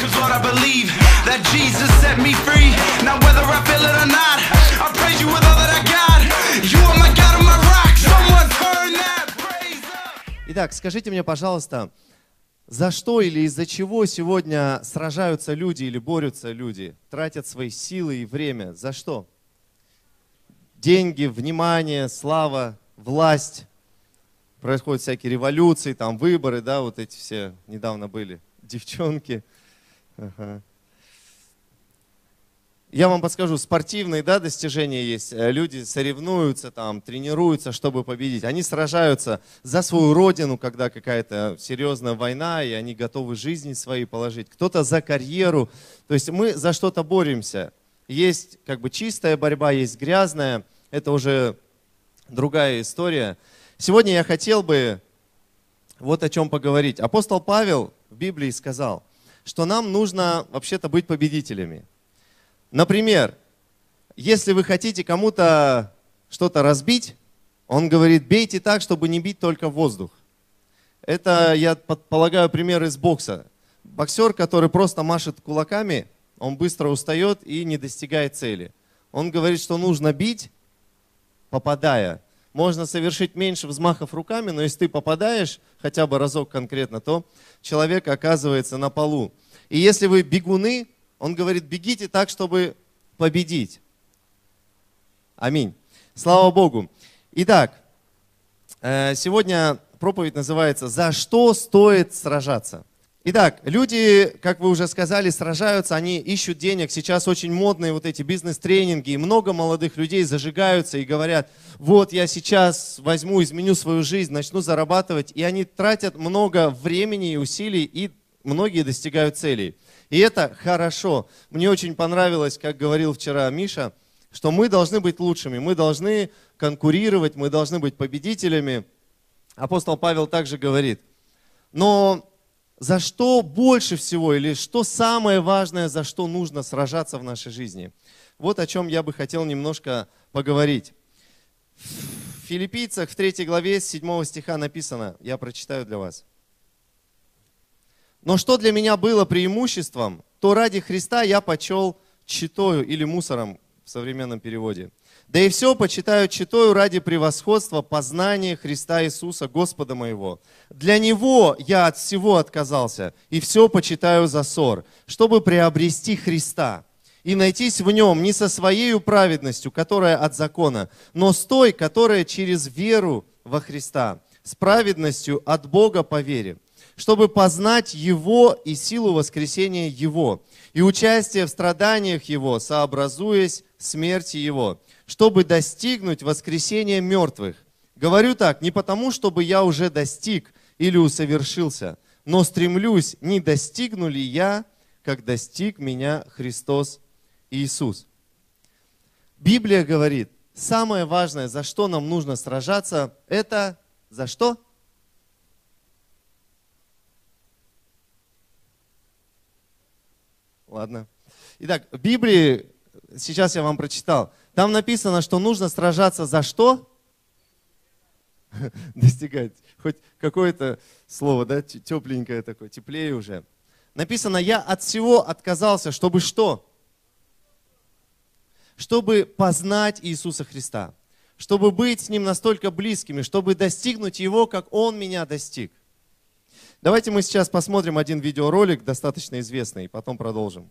cause Lord I believe that Jesus set me free. Now whether I feel it or not, I praise you with all that I got. You are my God and my rock. Someone turn that praise up. Итак, скажите мне, пожалуйста, за что или из-за чего сегодня сражаются люди или борются люди, тратят свои силы и время? За что? Деньги, внимание, слава, власть. Происходят всякие революции, там выборы, да, вот эти все недавно были. Девчонки. Я вам подскажу, спортивные да, достижения есть. Э, Люди соревнуются, там, тренируются, чтобы победить. Они сражаются за свою родину, когда какая-то серьезная война, и они готовы жизни свои положить. Кто-то за карьеру. То есть мы за что-то боремся. Есть как бы чистая борьба, есть грязная. Это уже другая история. Сегодня я хотел бы вот о чем поговорить. Апостол Павел в Библии сказал, что нам нужно вообще-то быть победителями. Например, если вы хотите кому-то что-то разбить, он говорит, бейте так, чтобы не бить только воздух. Это, я полагаю, пример из бокса. Боксер, который просто машет кулаками, он быстро устает и не достигает цели. Он говорит, что нужно бить, попадая. Можно совершить меньше взмахов руками, но если ты попадаешь хотя бы разок конкретно, то человек оказывается на полу. И если вы бегуны, он говорит, бегите так, чтобы победить. Аминь. Слава Богу. Итак, э, сегодня проповедь называется «За что стоит сражаться?». Итак, люди, как вы уже сказали, сражаются, они ищут денег. Сейчас очень модные вот эти бизнес-тренинги, и много молодых людей зажигаются и говорят, вот я сейчас возьму, изменю свою жизнь, начну зарабатывать. И они тратят много времени и усилий, и многие достигают целей. И это хорошо. Мне очень понравилось, как говорил вчера Миша, что мы должны быть лучшими, мы должны конкурировать, мы должны быть победителями. Апостол Павел также говорит. Но за что больше всего или что самое важное, за что нужно сражаться в нашей жизни? Вот о чем я бы хотел немножко поговорить. В Филиппийцах в 3 главе с 7 стиха написано, я прочитаю для вас. Но что для меня было преимуществом, то ради Христа я почел читою или мусором в современном переводе. Да и все почитаю читою ради превосходства познания Христа Иисуса, Господа моего. Для Него я от всего отказался, и все почитаю за ссор, чтобы приобрести Христа и найтись в Нем не со своей праведностью, которая от закона, но с той, которая через веру во Христа, с праведностью от Бога по вере чтобы познать Его и силу воскресения Его, и участие в страданиях Его, сообразуясь смерти Его, чтобы достигнуть воскресения мертвых. Говорю так не потому, чтобы я уже достиг или усовершился, но стремлюсь, не достигну ли я, как достиг меня Христос Иисус. Библия говорит, самое важное, за что нам нужно сражаться, это за что? Ладно. Итак, в Библии, сейчас я вам прочитал, там написано, что нужно сражаться за что? Достигать. Хоть какое-то слово, да, тепленькое такое, теплее уже. Написано, я от всего отказался, чтобы что? Чтобы познать Иисуса Христа. Чтобы быть с Ним настолько близкими, чтобы достигнуть Его, как Он меня достиг. Давайте мы сейчас посмотрим один видеоролик, достаточно известный, и потом продолжим.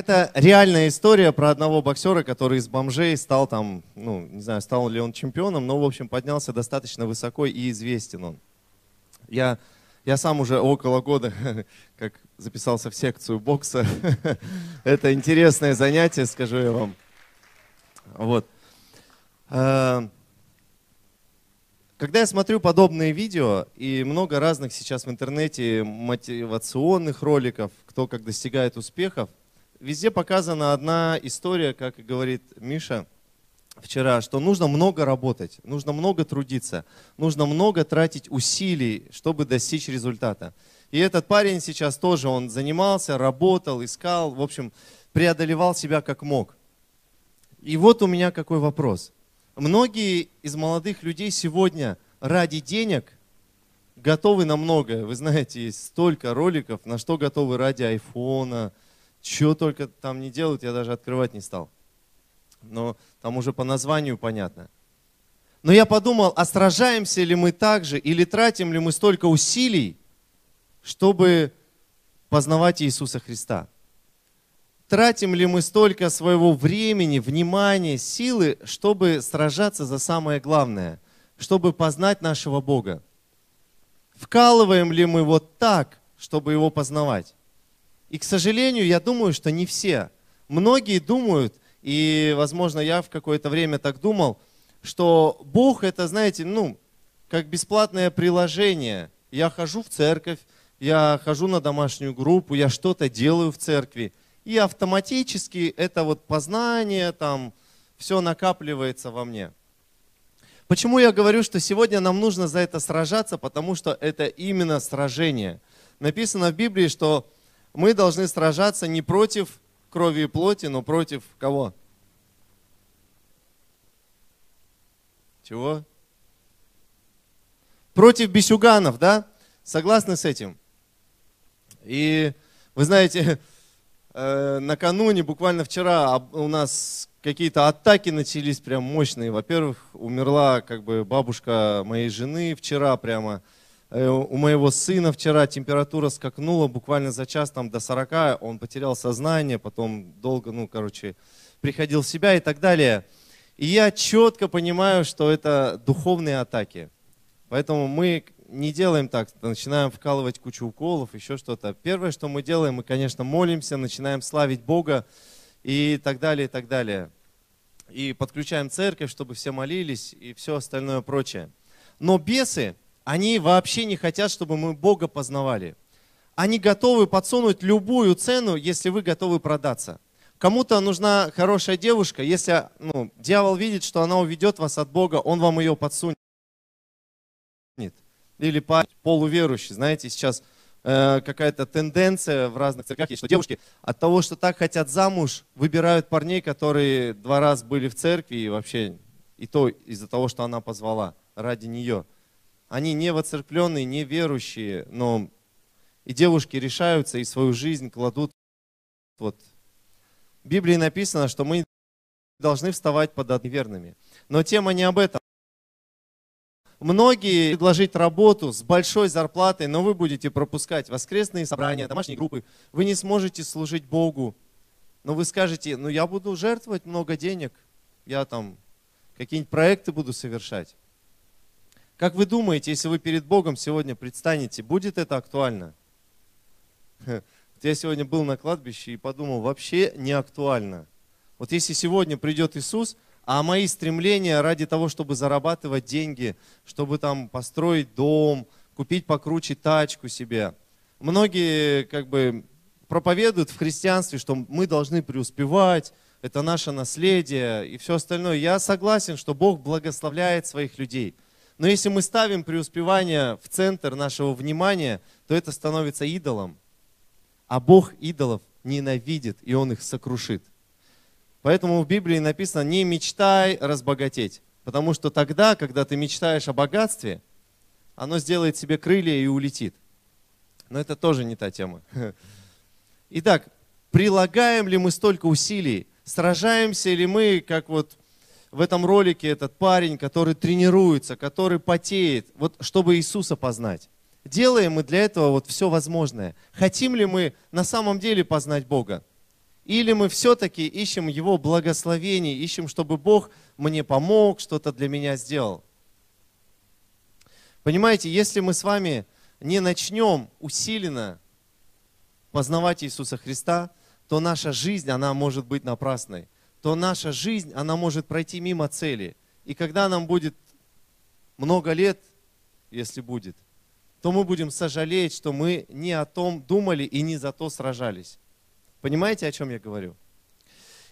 Это реальная история про одного боксера, который из бомжей стал там, ну, не знаю, стал ли он чемпионом, но, в общем, поднялся достаточно высоко и известен он. Я, я сам уже около года, как записался в секцию бокса. это интересное занятие, скажу я вам. Вот. Э, когда я смотрю подобные видео, и много разных сейчас в интернете мотивационных роликов, кто как достигает успехов, везде показана одна история, как говорит Миша вчера, что нужно много работать, нужно много трудиться, нужно много тратить усилий, чтобы достичь результата. И этот парень сейчас тоже, он занимался, работал, искал, в общем, преодолевал себя как мог. И вот у меня какой вопрос – Многие из молодых людей сегодня ради денег готовы на многое. Вы знаете, есть столько роликов, на что готовы ради айфона, что только там не делают, я даже открывать не стал. Но там уже по названию понятно. Но я подумал, а сражаемся ли мы так же, или тратим ли мы столько усилий, чтобы познавать Иисуса Христа? Тратим ли мы столько своего времени, внимания, силы, чтобы сражаться за самое главное, чтобы познать нашего Бога? Вкалываем ли мы вот так, чтобы его познавать? И, к сожалению, я думаю, что не все. Многие думают, и, возможно, я в какое-то время так думал, что Бог это, знаете, ну, как бесплатное приложение. Я хожу в церковь, я хожу на домашнюю группу, я что-то делаю в церкви – и автоматически это вот познание, там, все накапливается во мне. Почему я говорю, что сегодня нам нужно за это сражаться? Потому что это именно сражение. Написано в Библии, что мы должны сражаться не против крови и плоти, но против кого? Чего? Против бесюганов, да? Согласны с этим? И вы знаете, Э, накануне, буквально вчера, у нас какие-то атаки начались прям мощные. Во-первых, умерла как бы бабушка моей жены вчера прямо. Э, у моего сына вчера температура скакнула буквально за час там до 40. Он потерял сознание, потом долго, ну, короче, приходил в себя и так далее. И я четко понимаю, что это духовные атаки. Поэтому мы не делаем так, начинаем вкалывать кучу уколов, еще что-то. Первое, что мы делаем, мы, конечно, молимся, начинаем славить Бога и так далее, и так далее. И подключаем церковь, чтобы все молились и все остальное прочее. Но бесы, они вообще не хотят, чтобы мы Бога познавали. Они готовы подсунуть любую цену, если вы готовы продаться. Кому-то нужна хорошая девушка, если ну, дьявол видит, что она уведет вас от Бога, он вам ее подсунет или полуверующий. Знаете, сейчас э, какая-то тенденция в разных церквях есть, что девушки от того, что так хотят замуж, выбирают парней, которые два раза были в церкви и вообще и то из-за того, что она позвала ради нее. Они не воцеркленные, не верующие, но и девушки решаются и свою жизнь кладут. Вот. В Библии написано, что мы должны вставать под неверными. Но тема не об этом. Многие предложить работу с большой зарплатой, но вы будете пропускать воскресные собрания, домашние группы. Вы не сможете служить Богу. Но вы скажете, ну я буду жертвовать много денег, я там какие-нибудь проекты буду совершать. Как вы думаете, если вы перед Богом сегодня предстанете, будет это актуально? Я сегодня был на кладбище и подумал, вообще не актуально. Вот если сегодня придет Иисус, а мои стремления ради того, чтобы зарабатывать деньги, чтобы там построить дом, купить покруче тачку себе. Многие как бы проповедуют в христианстве, что мы должны преуспевать, это наше наследие и все остальное. Я согласен, что Бог благословляет своих людей. Но если мы ставим преуспевание в центр нашего внимания, то это становится идолом. А Бог идолов ненавидит, и Он их сокрушит. Поэтому в Библии написано, не мечтай разбогатеть. Потому что тогда, когда ты мечтаешь о богатстве, оно сделает себе крылья и улетит. Но это тоже не та тема. Итак, прилагаем ли мы столько усилий? Сражаемся ли мы, как вот в этом ролике этот парень, который тренируется, который потеет, вот чтобы Иисуса познать? Делаем мы для этого вот все возможное. Хотим ли мы на самом деле познать Бога? Или мы все-таки ищем Его благословений, ищем, чтобы Бог мне помог, что-то для меня сделал. Понимаете, если мы с вами не начнем усиленно познавать Иисуса Христа, то наша жизнь, она может быть напрасной. То наша жизнь, она может пройти мимо цели. И когда нам будет много лет, если будет, то мы будем сожалеть, что мы не о том думали и не за то сражались. Понимаете, о чем я говорю?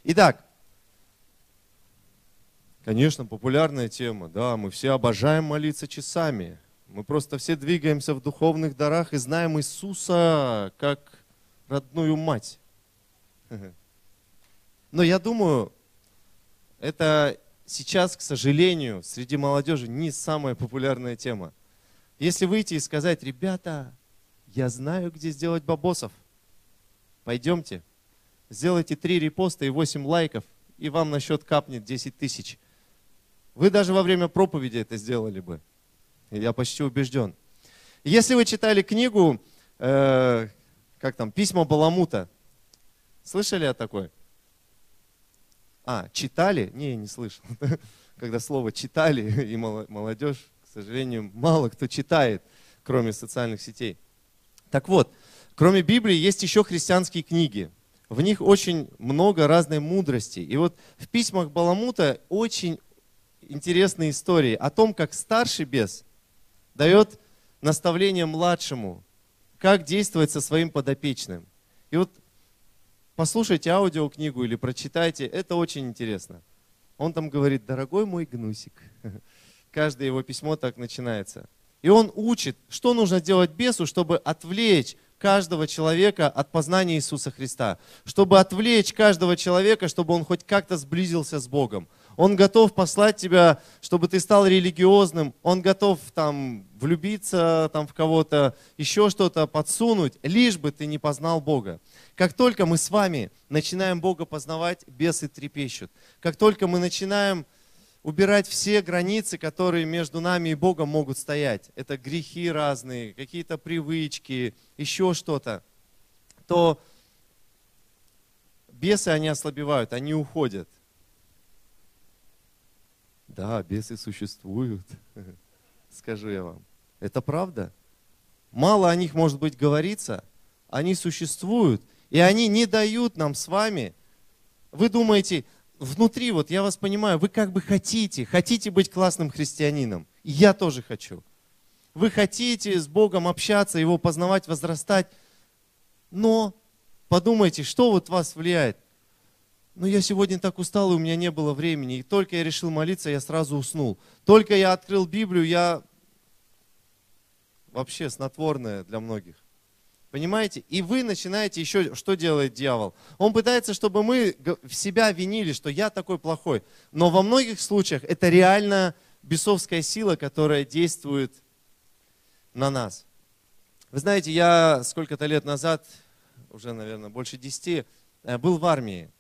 Итак, конечно, популярная тема, да, мы все обожаем молиться часами. Мы просто все двигаемся в духовных дарах и знаем Иисуса как родную мать. Но я думаю, это сейчас, к сожалению, среди молодежи не самая популярная тема. Если выйти и сказать, ребята, я знаю, где сделать бабосов – Пойдемте, сделайте три репоста и 8 лайков, и вам на счет капнет 10 тысяч. Вы даже во время проповеди это сделали бы. Я почти убежден. Если вы читали книгу, э, как там, «Письма Баламута», слышали о такой? А, читали? Не, не слышал. Когда слово «читали» и молодежь, к сожалению, мало кто читает, кроме социальных сетей. Так вот, Кроме Библии есть еще христианские книги. В них очень много разной мудрости. И вот в письмах Баламута очень интересные истории о том, как старший бес дает наставление младшему, как действовать со своим подопечным. И вот послушайте аудиокнигу или прочитайте, это очень интересно. Он там говорит, дорогой мой гнусик. Каждое его письмо так начинается. И он учит, что нужно делать бесу, чтобы отвлечь каждого человека от познания Иисуса Христа, чтобы отвлечь каждого человека, чтобы он хоть как-то сблизился с Богом. Он готов послать тебя, чтобы ты стал религиозным, он готов там влюбиться там, в кого-то, еще что-то подсунуть, лишь бы ты не познал Бога. Как только мы с вами начинаем Бога познавать, бесы трепещут. Как только мы начинаем убирать все границы, которые между нами и Богом могут стоять. Это грехи разные, какие-то привычки, еще что-то. То бесы, они ослабевают, они уходят. Да, бесы существуют, скажу я вам. Это правда. Мало о них, может быть, говорится. Они существуют, и они не дают нам с вами. Вы думаете, внутри, вот я вас понимаю, вы как бы хотите, хотите быть классным христианином. И я тоже хочу. Вы хотите с Богом общаться, Его познавать, возрастать. Но подумайте, что вот вас влияет? Ну, я сегодня так устал, и у меня не было времени. И только я решил молиться, я сразу уснул. Только я открыл Библию, я вообще снотворное для многих. Понимаете? И вы начинаете еще, что делает дьявол? Он пытается, чтобы мы в себя винили, что я такой плохой. Но во многих случаях это реально бесовская сила, которая действует на нас. Вы знаете, я сколько-то лет назад, уже, наверное, больше десяти, э, был в армии.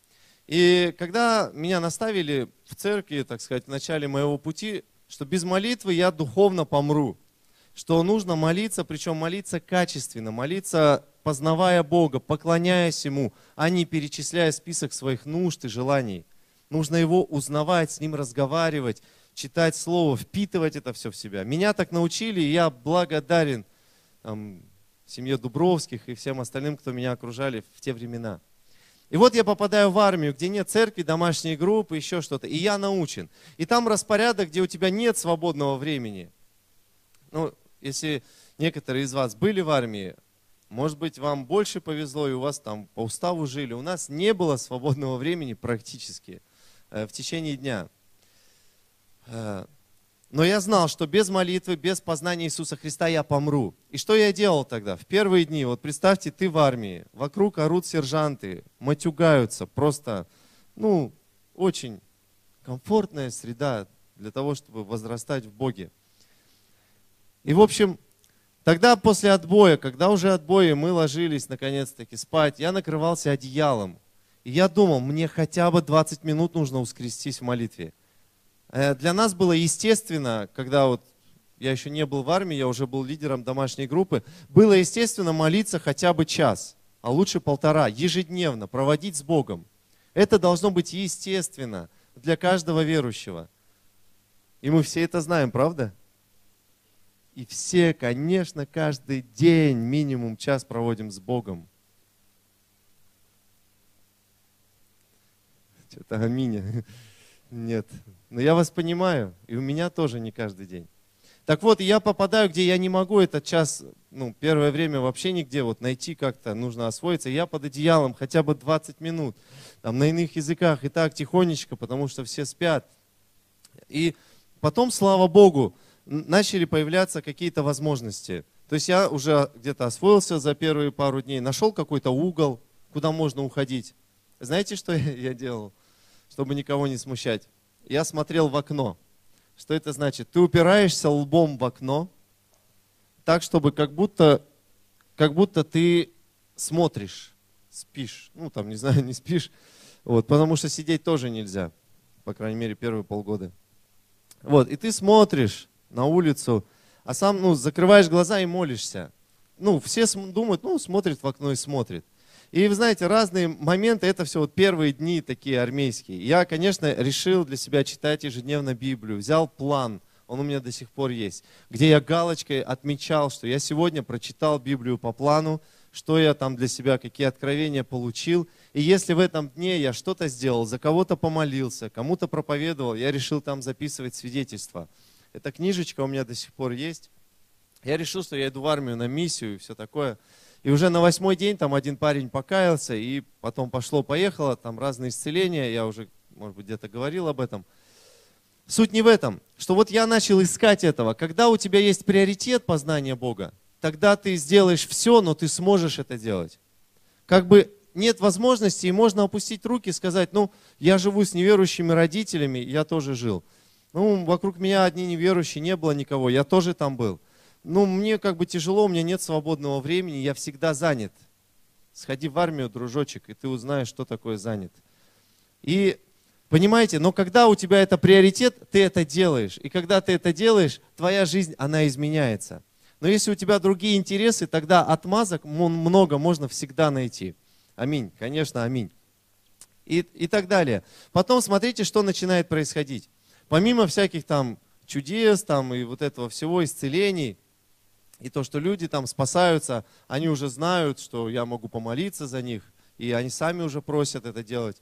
И когда меня наставили в церкви, так сказать, в начале моего пути, что без молитвы я духовно помру что нужно молиться, причем молиться качественно, молиться, познавая Бога, поклоняясь Ему, а не перечисляя список своих нужд и желаний. Нужно Его узнавать, с Ним разговаривать, читать Слово, впитывать это все в себя. Меня так научили, и я благодарен там, семье Дубровских и всем остальным, кто меня окружали в те времена. И вот я попадаю в армию, где нет церкви, домашней группы, еще что-то, и я научен. И там распорядок, где у тебя нет свободного времени. Ну, если некоторые из вас были в армии, может быть, вам больше повезло, и у вас там по уставу жили. У нас не было свободного времени практически э, в течение дня. Но я знал, что без молитвы, без познания Иисуса Христа я помру. И что я делал тогда? В первые дни, вот представьте, ты в армии, вокруг орут сержанты, матюгаются, просто, ну, очень комфортная среда для того, чтобы возрастать в Боге. И, в общем, тогда после отбоя, когда уже отбои мы ложились наконец-таки спать, я накрывался одеялом. И я думал, мне хотя бы 20 минут нужно ускрестись в молитве. Э, для нас было естественно, когда вот я еще не был в армии, я уже был лидером домашней группы, было естественно молиться хотя бы час. а лучше полтора, ежедневно проводить с Богом. Это должно быть естественно для каждого верующего. И мы все это знаем, правда? И все, конечно, каждый день минимум час проводим с Богом. Что-то аминь. Нет. Но я вас понимаю, и у меня тоже не каждый день. Так вот, я попадаю, где я не могу этот час, ну, первое время вообще нигде вот найти как-то, нужно освоиться. Я под одеялом хотя бы 20 минут, там, на иных языках, и так тихонечко, потому что все спят. И потом, слава Богу, начали появляться какие-то возможности. То есть я уже где-то освоился за первые пару дней, нашел какой-то угол, куда можно уходить. Знаете, что я делал, чтобы никого не смущать? Я смотрел в окно. Что это значит? Ты упираешься лбом в окно, так, чтобы как будто, как будто ты смотришь, спишь. Ну, там, не знаю, не спишь. Вот, потому что сидеть тоже нельзя. По крайней мере, первые полгода. Вот, и ты смотришь, на улицу, а сам ну, закрываешь глаза и молишься. Ну, все думают, ну, смотрит в окно и смотрит. И вы знаете, разные моменты, это все вот первые дни такие армейские. Я, конечно, решил для себя читать ежедневно Библию, взял план, он у меня до сих пор есть, где я галочкой отмечал, что я сегодня прочитал Библию по плану, что я там для себя, какие откровения получил. И если в этом дне я что-то сделал, за кого-то помолился, кому-то проповедовал, я решил там записывать свидетельства. Эта книжечка у меня до сих пор есть. Я решил, что я иду в армию на миссию и все такое. И уже на восьмой день там один парень покаялся, и потом пошло-поехало, там разные исцеления, я уже, может быть, где-то говорил об этом. Суть не в этом, что вот я начал искать этого. Когда у тебя есть приоритет познания Бога, тогда ты сделаешь все, но ты сможешь это делать. Как бы нет возможности, и можно опустить руки и сказать, ну, я живу с неверующими родителями, я тоже жил. Ну, вокруг меня одни неверующие, не было никого, я тоже там был. Ну, мне как бы тяжело, у меня нет свободного времени, я всегда занят. Сходи в армию, дружочек, и ты узнаешь, что такое занят. И понимаете, но когда у тебя это приоритет, ты это делаешь. И когда ты это делаешь, твоя жизнь, она изменяется. Но если у тебя другие интересы, тогда отмазок много можно всегда найти. Аминь, конечно, аминь. И, и так далее. Потом смотрите, что начинает происходить помимо всяких там чудес там и вот этого всего, исцелений, и то, что люди там спасаются, они уже знают, что я могу помолиться за них, и они сами уже просят это делать.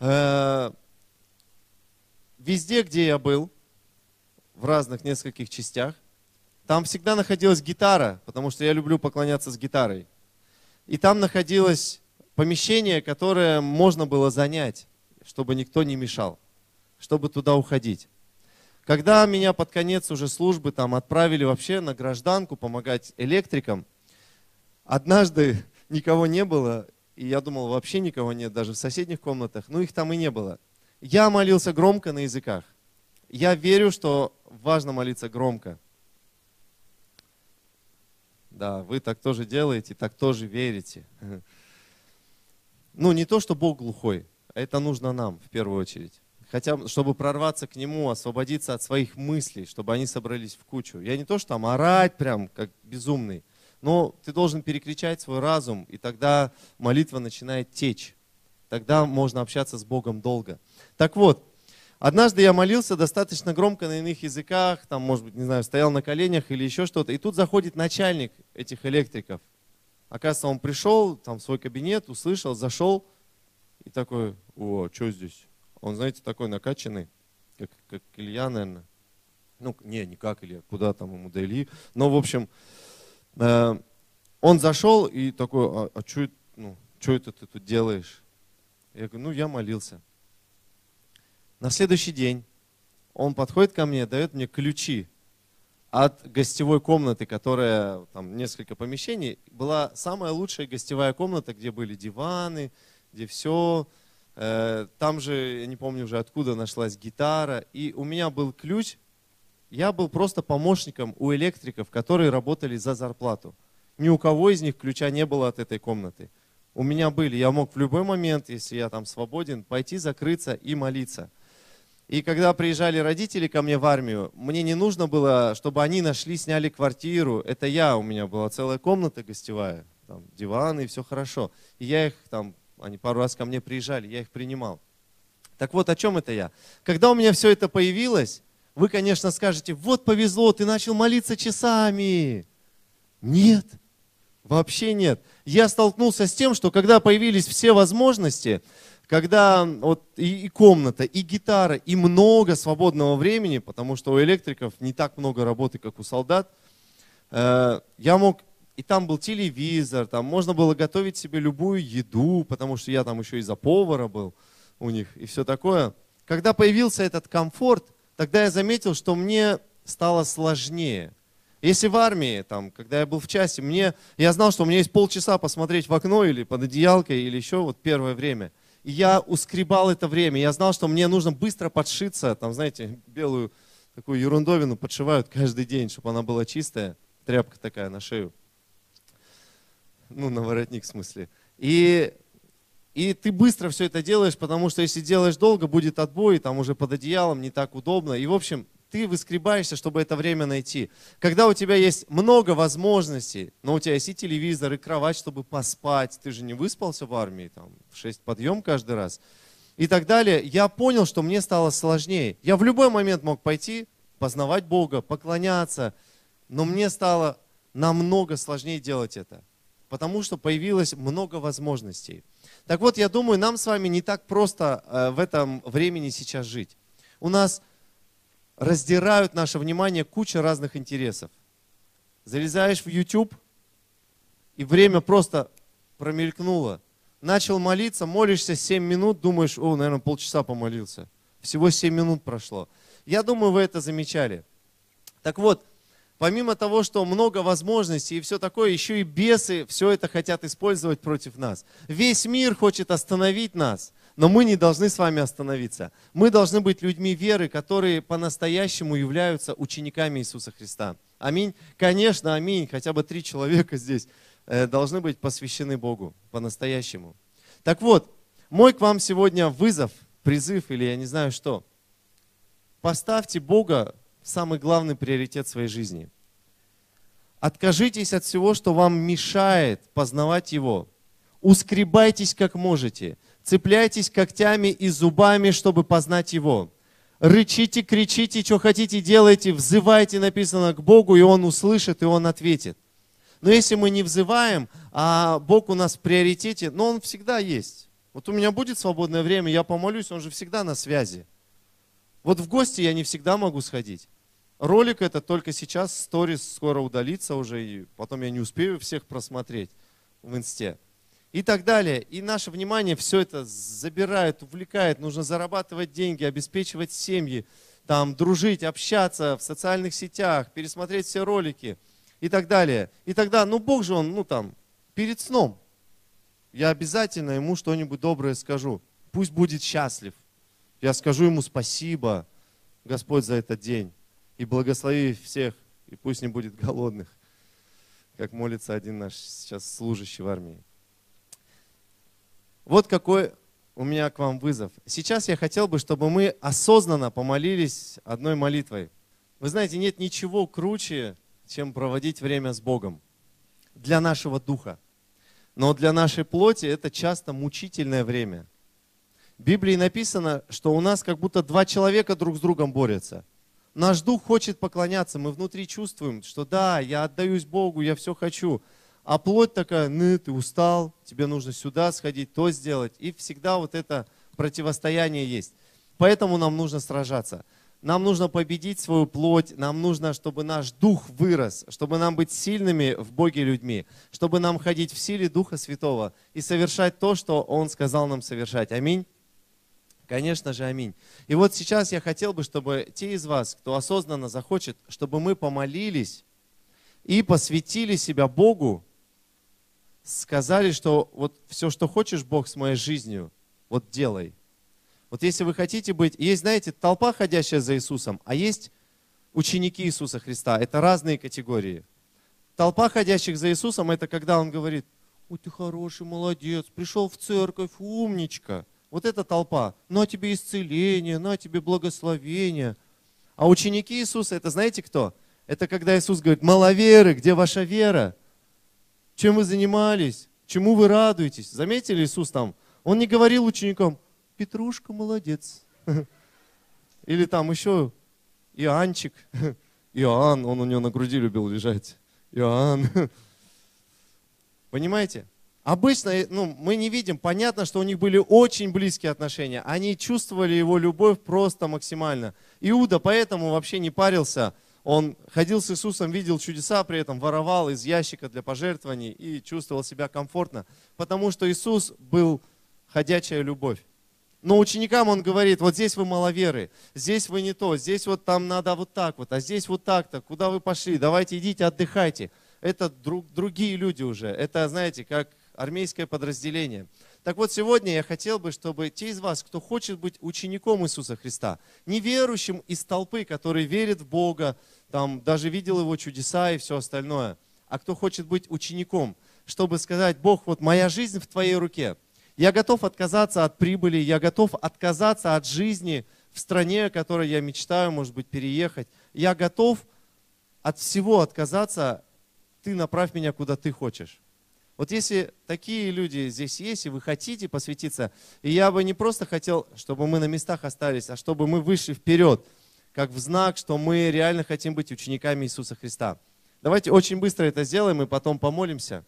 Э, везде, где я был, в разных нескольких частях, там всегда находилась гитара, потому что я люблю поклоняться с гитарой. И там находилось помещение, которое можно было занять, чтобы никто не мешал чтобы туда уходить. Когда меня под конец уже службы там отправили вообще на гражданку помогать электрикам, однажды никого не было, и я думал, вообще никого нет, даже в соседних комнатах, ну их там и не было. Я молился громко на языках. Я верю, что важно молиться громко. Да, вы так тоже делаете, так тоже верите. Ну, не то, что Бог глухой, а это нужно нам в первую очередь хотя чтобы прорваться к нему, освободиться от своих мыслей, чтобы они собрались в кучу. Я не то, что там орать прям, как безумный, но ты должен перекричать свой разум, и тогда молитва начинает течь. Тогда можно общаться с Богом долго. Так вот, однажды я молился достаточно громко на иных языках, там, может быть, не знаю, стоял на коленях или еще что-то, и тут заходит начальник этих электриков. Оказывается, он пришел там в свой кабинет, услышал, зашел, и такой, о, что здесь? Он, знаете, такой накачанный, как, как Илья, наверное. Ну, не, не как Илья, куда там ему до Ильи. Но, в общем, э, он зашел и такой, а, а что ну, это ты тут делаешь? Я говорю, ну, я молился. На следующий день он подходит ко мне, дает мне ключи от гостевой комнаты, которая там несколько помещений, была самая лучшая гостевая комната, где были диваны, где все, там же, я не помню уже откуда нашлась гитара. И у меня был ключ. Я был просто помощником у электриков, которые работали за зарплату. Ни у кого из них ключа не было от этой комнаты. У меня были. Я мог в любой момент, если я там свободен, пойти закрыться и молиться. И когда приезжали родители ко мне в армию, мне не нужно было, чтобы они нашли, сняли квартиру. Это я, у меня была целая комната гостевая. там, диваны, и все хорошо. И я их там, они пару раз ко мне приезжали, я их принимал. Так вот, о чем это я? Когда у меня все это появилось, вы, конечно, скажете, вот повезло, ты начал молиться часами. Нет, вообще нет. Я столкнулся с тем, что когда появились все возможности, когда вот и, и комната, и гитара, и много свободного времени, потому что у электриков не так много работы, как у солдат, э, я мог, и там был телевизор, там можно было готовить себе любую еду, потому что я там еще и за повара был у них, и все такое. Когда появился этот комфорт, тогда я заметил, что мне стало сложнее. Если в армии, там, когда я был в части, мне, я знал, что у меня есть полчаса посмотреть в окно или под одеялкой, или еще вот первое время – и я ускребал это время. Я знал, что мне нужно быстро подшиться. Там, знаете, белую такую ерундовину подшивают каждый день, чтобы она была чистая. Тряпка такая на шею. Ну, на воротник в смысле. И, и ты быстро все это делаешь, потому что если делаешь долго, будет отбой, там уже под одеялом не так удобно. И, в общем, ты выскребаешься, чтобы это время найти. Когда у тебя есть много возможностей, но у тебя есть и телевизор, и кровать, чтобы поспать, ты же не выспался в армии, там, в 6 подъем каждый раз, и так далее, я понял, что мне стало сложнее. Я в любой момент мог пойти, познавать Бога, поклоняться, но мне стало намного сложнее делать это, потому что появилось много возможностей. Так вот, я думаю, нам с вами не так просто э, в этом времени сейчас жить. У нас раздирают наше внимание куча разных интересов. Залезаешь в YouTube, и время просто промелькнуло. Начал молиться, молишься 7 минут, думаешь, о, наверное, полчаса помолился. Всего 7 минут прошло. Я думаю, вы это замечали. Так вот, помимо того, что много возможностей и все такое, еще и бесы все это хотят использовать против нас. Весь мир хочет остановить нас. Но мы не должны с вами остановиться. Мы должны быть людьми веры, которые по-настоящему являются учениками Иисуса Христа. Аминь. Конечно, аминь. Хотя бы три человека здесь э, должны быть посвящены Богу по-настоящему. Так вот, мой к вам сегодня вызов, призыв или я не знаю что. Поставьте Бога самый главный приоритет своей жизни. Откажитесь от всего, что вам мешает познавать Его. Ускребайтесь как можете – Цепляйтесь когтями и зубами, чтобы познать Его. Рычите, кричите, что хотите, делайте, взывайте, написано, к Богу, и Он услышит, и Он ответит. Но если мы не взываем, а Бог у нас в приоритете, но Он всегда есть. Вот у меня будет свободное время, я помолюсь, Он же всегда на связи. Вот в гости я не всегда могу сходить. Ролик это только сейчас, сторис скоро удалится уже, и потом я не успею всех просмотреть в инсте и так далее. И наше внимание все это забирает, увлекает. Нужно зарабатывать деньги, обеспечивать семьи, там, дружить, общаться в социальных сетях, пересмотреть все ролики и так далее. И тогда, ну Бог же он, ну там, перед сном, я обязательно ему что-нибудь доброе скажу. Пусть будет счастлив. Я скажу ему спасибо, Господь, за этот день. И благослови всех, и пусть не будет голодных, как молится один наш сейчас служащий в армии. Вот какой у меня к вам вызов. Сейчас я хотел бы, чтобы мы осознанно помолились одной молитвой. Вы знаете, нет ничего круче, чем проводить время с Богом для нашего духа. Но для нашей плоти это часто мучительное время. В Библии написано, что у нас как будто два человека друг с другом борются. Наш дух хочет поклоняться, мы внутри чувствуем, что да, я отдаюсь Богу, я все хочу. А плоть такая, ну, ты устал, тебе нужно сюда сходить, то сделать. И всегда вот это противостояние есть. Поэтому нам нужно сражаться. Нам нужно победить свою плоть, нам нужно, чтобы наш дух вырос, чтобы нам быть сильными в Боге людьми, чтобы нам ходить в силе Духа Святого и совершать то, что Он сказал нам совершать. Аминь. Конечно же, аминь. И вот сейчас я хотел бы, чтобы те из вас, кто осознанно захочет, чтобы мы помолились и посвятили себя Богу, сказали, что вот все, что хочешь, Бог, с моей жизнью, вот делай. Вот если вы хотите быть, есть, знаете, толпа, ходящая за Иисусом, а есть ученики Иисуса Христа. Это разные категории. Толпа, ходящих за Иисусом, это когда Он говорит, ой, ты хороший, молодец, пришел в церковь, умничка. Вот это толпа. Ну, а тебе исцеление, ну, а тебе благословение. А ученики Иисуса, это знаете кто? Это когда Иисус говорит, маловеры, где ваша вера? чем вы занимались, чему вы радуетесь. Заметили Иисус там? Он не говорил ученикам, Петрушка молодец. Или там еще Иоанчик, Иоанн, он у него на груди любил лежать. Иоанн. Понимаете? Обычно ну, мы не видим, понятно, что у них были очень близкие отношения. Они чувствовали его любовь просто максимально. Иуда поэтому вообще не парился. Он ходил с Иисусом, видел чудеса, при этом воровал из ящика для пожертвований и чувствовал себя комфортно, потому что Иисус был ходячая любовь. Но ученикам он говорит, вот здесь вы маловеры, здесь вы не то, здесь вот там надо вот так вот, а здесь вот так-то, куда вы пошли, давайте идите, отдыхайте. Это друг, другие люди уже, это, знаете, как армейское подразделение. Так вот, сегодня я хотел бы, чтобы те из вас, кто хочет быть учеником Иисуса Христа, неверующим из толпы, который верит в Бога, там даже видел его чудеса и все остальное, а кто хочет быть учеником, чтобы сказать, Бог, вот моя жизнь в твоей руке. Я готов отказаться от прибыли, я готов отказаться от жизни в стране, о которой я мечтаю, может быть, переехать. Я готов от всего отказаться, ты направь меня, куда ты хочешь. Вот если такие люди здесь есть, и вы хотите посвятиться, и я бы не просто хотел, чтобы мы на местах остались, а чтобы мы вышли вперед, как в знак, что мы реально хотим быть учениками Иисуса Христа. Давайте очень быстро это сделаем и потом помолимся.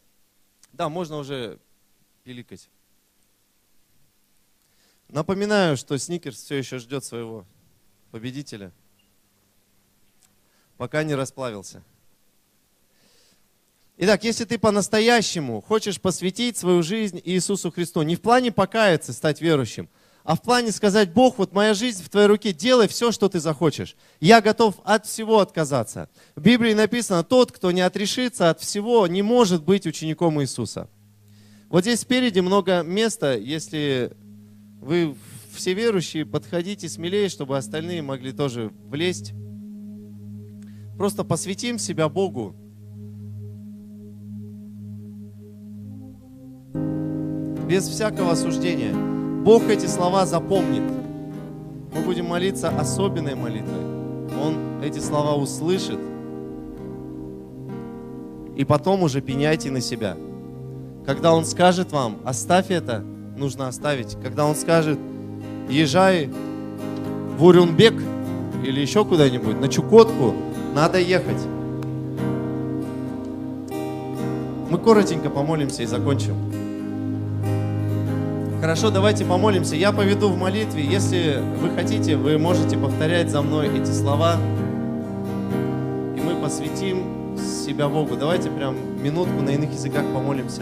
Да, можно уже пиликать. Напоминаю, что Сникерс все еще ждет своего победителя, пока не расплавился. Итак, если ты по-настоящему хочешь посвятить свою жизнь Иисусу Христу, не в плане покаяться, стать верующим, а в плане сказать, Бог, вот моя жизнь в твоей руке, делай все, что ты захочешь. Я готов от всего отказаться. В Библии написано, тот, кто не отрешится от всего, не может быть учеником Иисуса. Вот здесь спереди много места, если вы все верующие, подходите смелее, чтобы остальные могли тоже влезть. Просто посвятим себя Богу, без всякого осуждения. Бог эти слова запомнит. Мы будем молиться особенной молитвой. Он эти слова услышит. И потом уже пеняйте на себя. Когда Он скажет вам, оставь это, нужно оставить. Когда Он скажет, езжай в Урюнбек или еще куда-нибудь, на Чукотку, надо ехать. Мы коротенько помолимся и закончим. Хорошо, давайте помолимся. Я поведу в молитве. Если вы хотите, вы можете повторять за мной эти слова. И мы посвятим себя Богу. Давайте прям минутку на иных языках помолимся.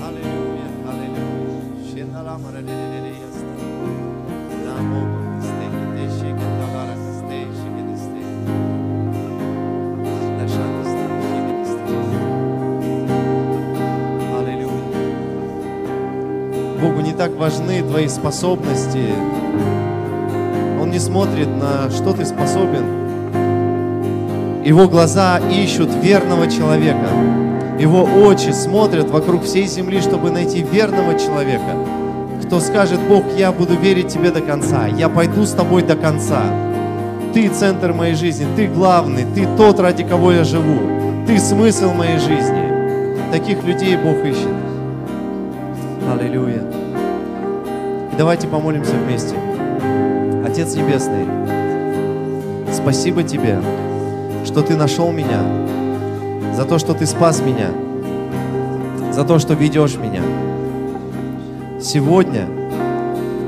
Аллилуйя. Аллилуйя, так важны твои способности. Он не смотрит на что ты способен. Его глаза ищут верного человека. Его очи смотрят вокруг всей земли, чтобы найти верного человека, кто скажет, Бог, я буду верить Тебе до конца, я пойду с Тобой до конца. Ты центр моей жизни, Ты главный, Ты тот, ради кого я живу, Ты смысл моей жизни. Таких людей Бог ищет. Аллилуйя. Давайте помолимся вместе. Отец Небесный, спасибо Тебе, что Ты нашел меня, за то, что Ты спас меня, за то, что ведешь меня. Сегодня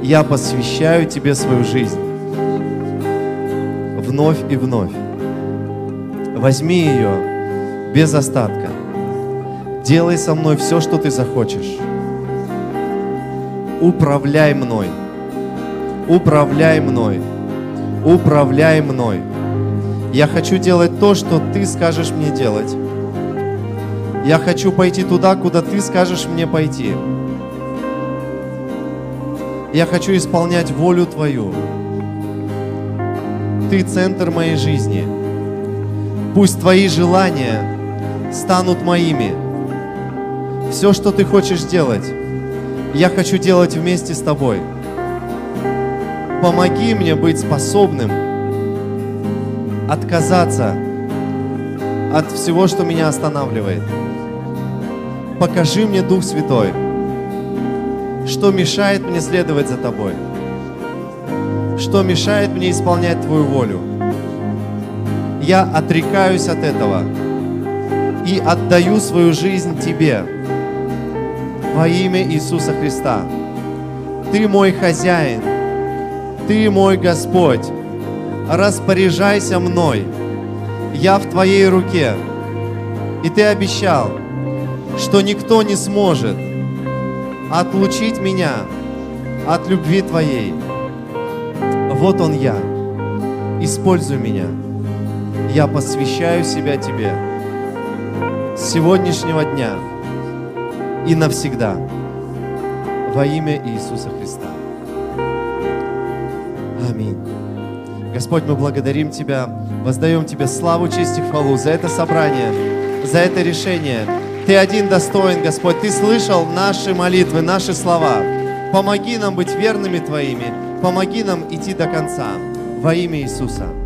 я посвящаю Тебе свою жизнь вновь и вновь. Возьми ее без остатка. Делай со мной все, что Ты захочешь управляй мной, управляй мной, управляй мной. Я хочу делать то, что ты скажешь мне делать. Я хочу пойти туда, куда ты скажешь мне пойти. Я хочу исполнять волю Твою. Ты центр моей жизни. Пусть Твои желания станут моими. Все, что Ты хочешь делать, Я хочу делать вместе с Тобой. Помоги мне быть способным отказаться от всего, что меня останавливает. Покажи мне, Дух Святой, что мешает мне следовать за Тобой, что мешает мне исполнять Твою волю. Я отрекаюсь от этого и отдаю свою жизнь Тебе во имя Иисуса Христа. Ты мой хозяин, Ты мой Господь. Распоряжайся мной. Я в Твоей руке. И Ты обещал, что никто не сможет отлучить меня от любви Твоей. Вот Он я. Используй меня. Я посвящаю себя Тебе с сегодняшнего дня и навсегда во имя Иисуса Христа. Аминь. Господь, мы благодарим Тебя, воздаем Тебе славу, честь и хвалу за это собрание, за это решение. Ты один достоин, Господь. Ты слышал наши молитвы, наши слова. Помоги нам быть верными Твоими. Помоги нам идти до конца. Во имя Иисуса.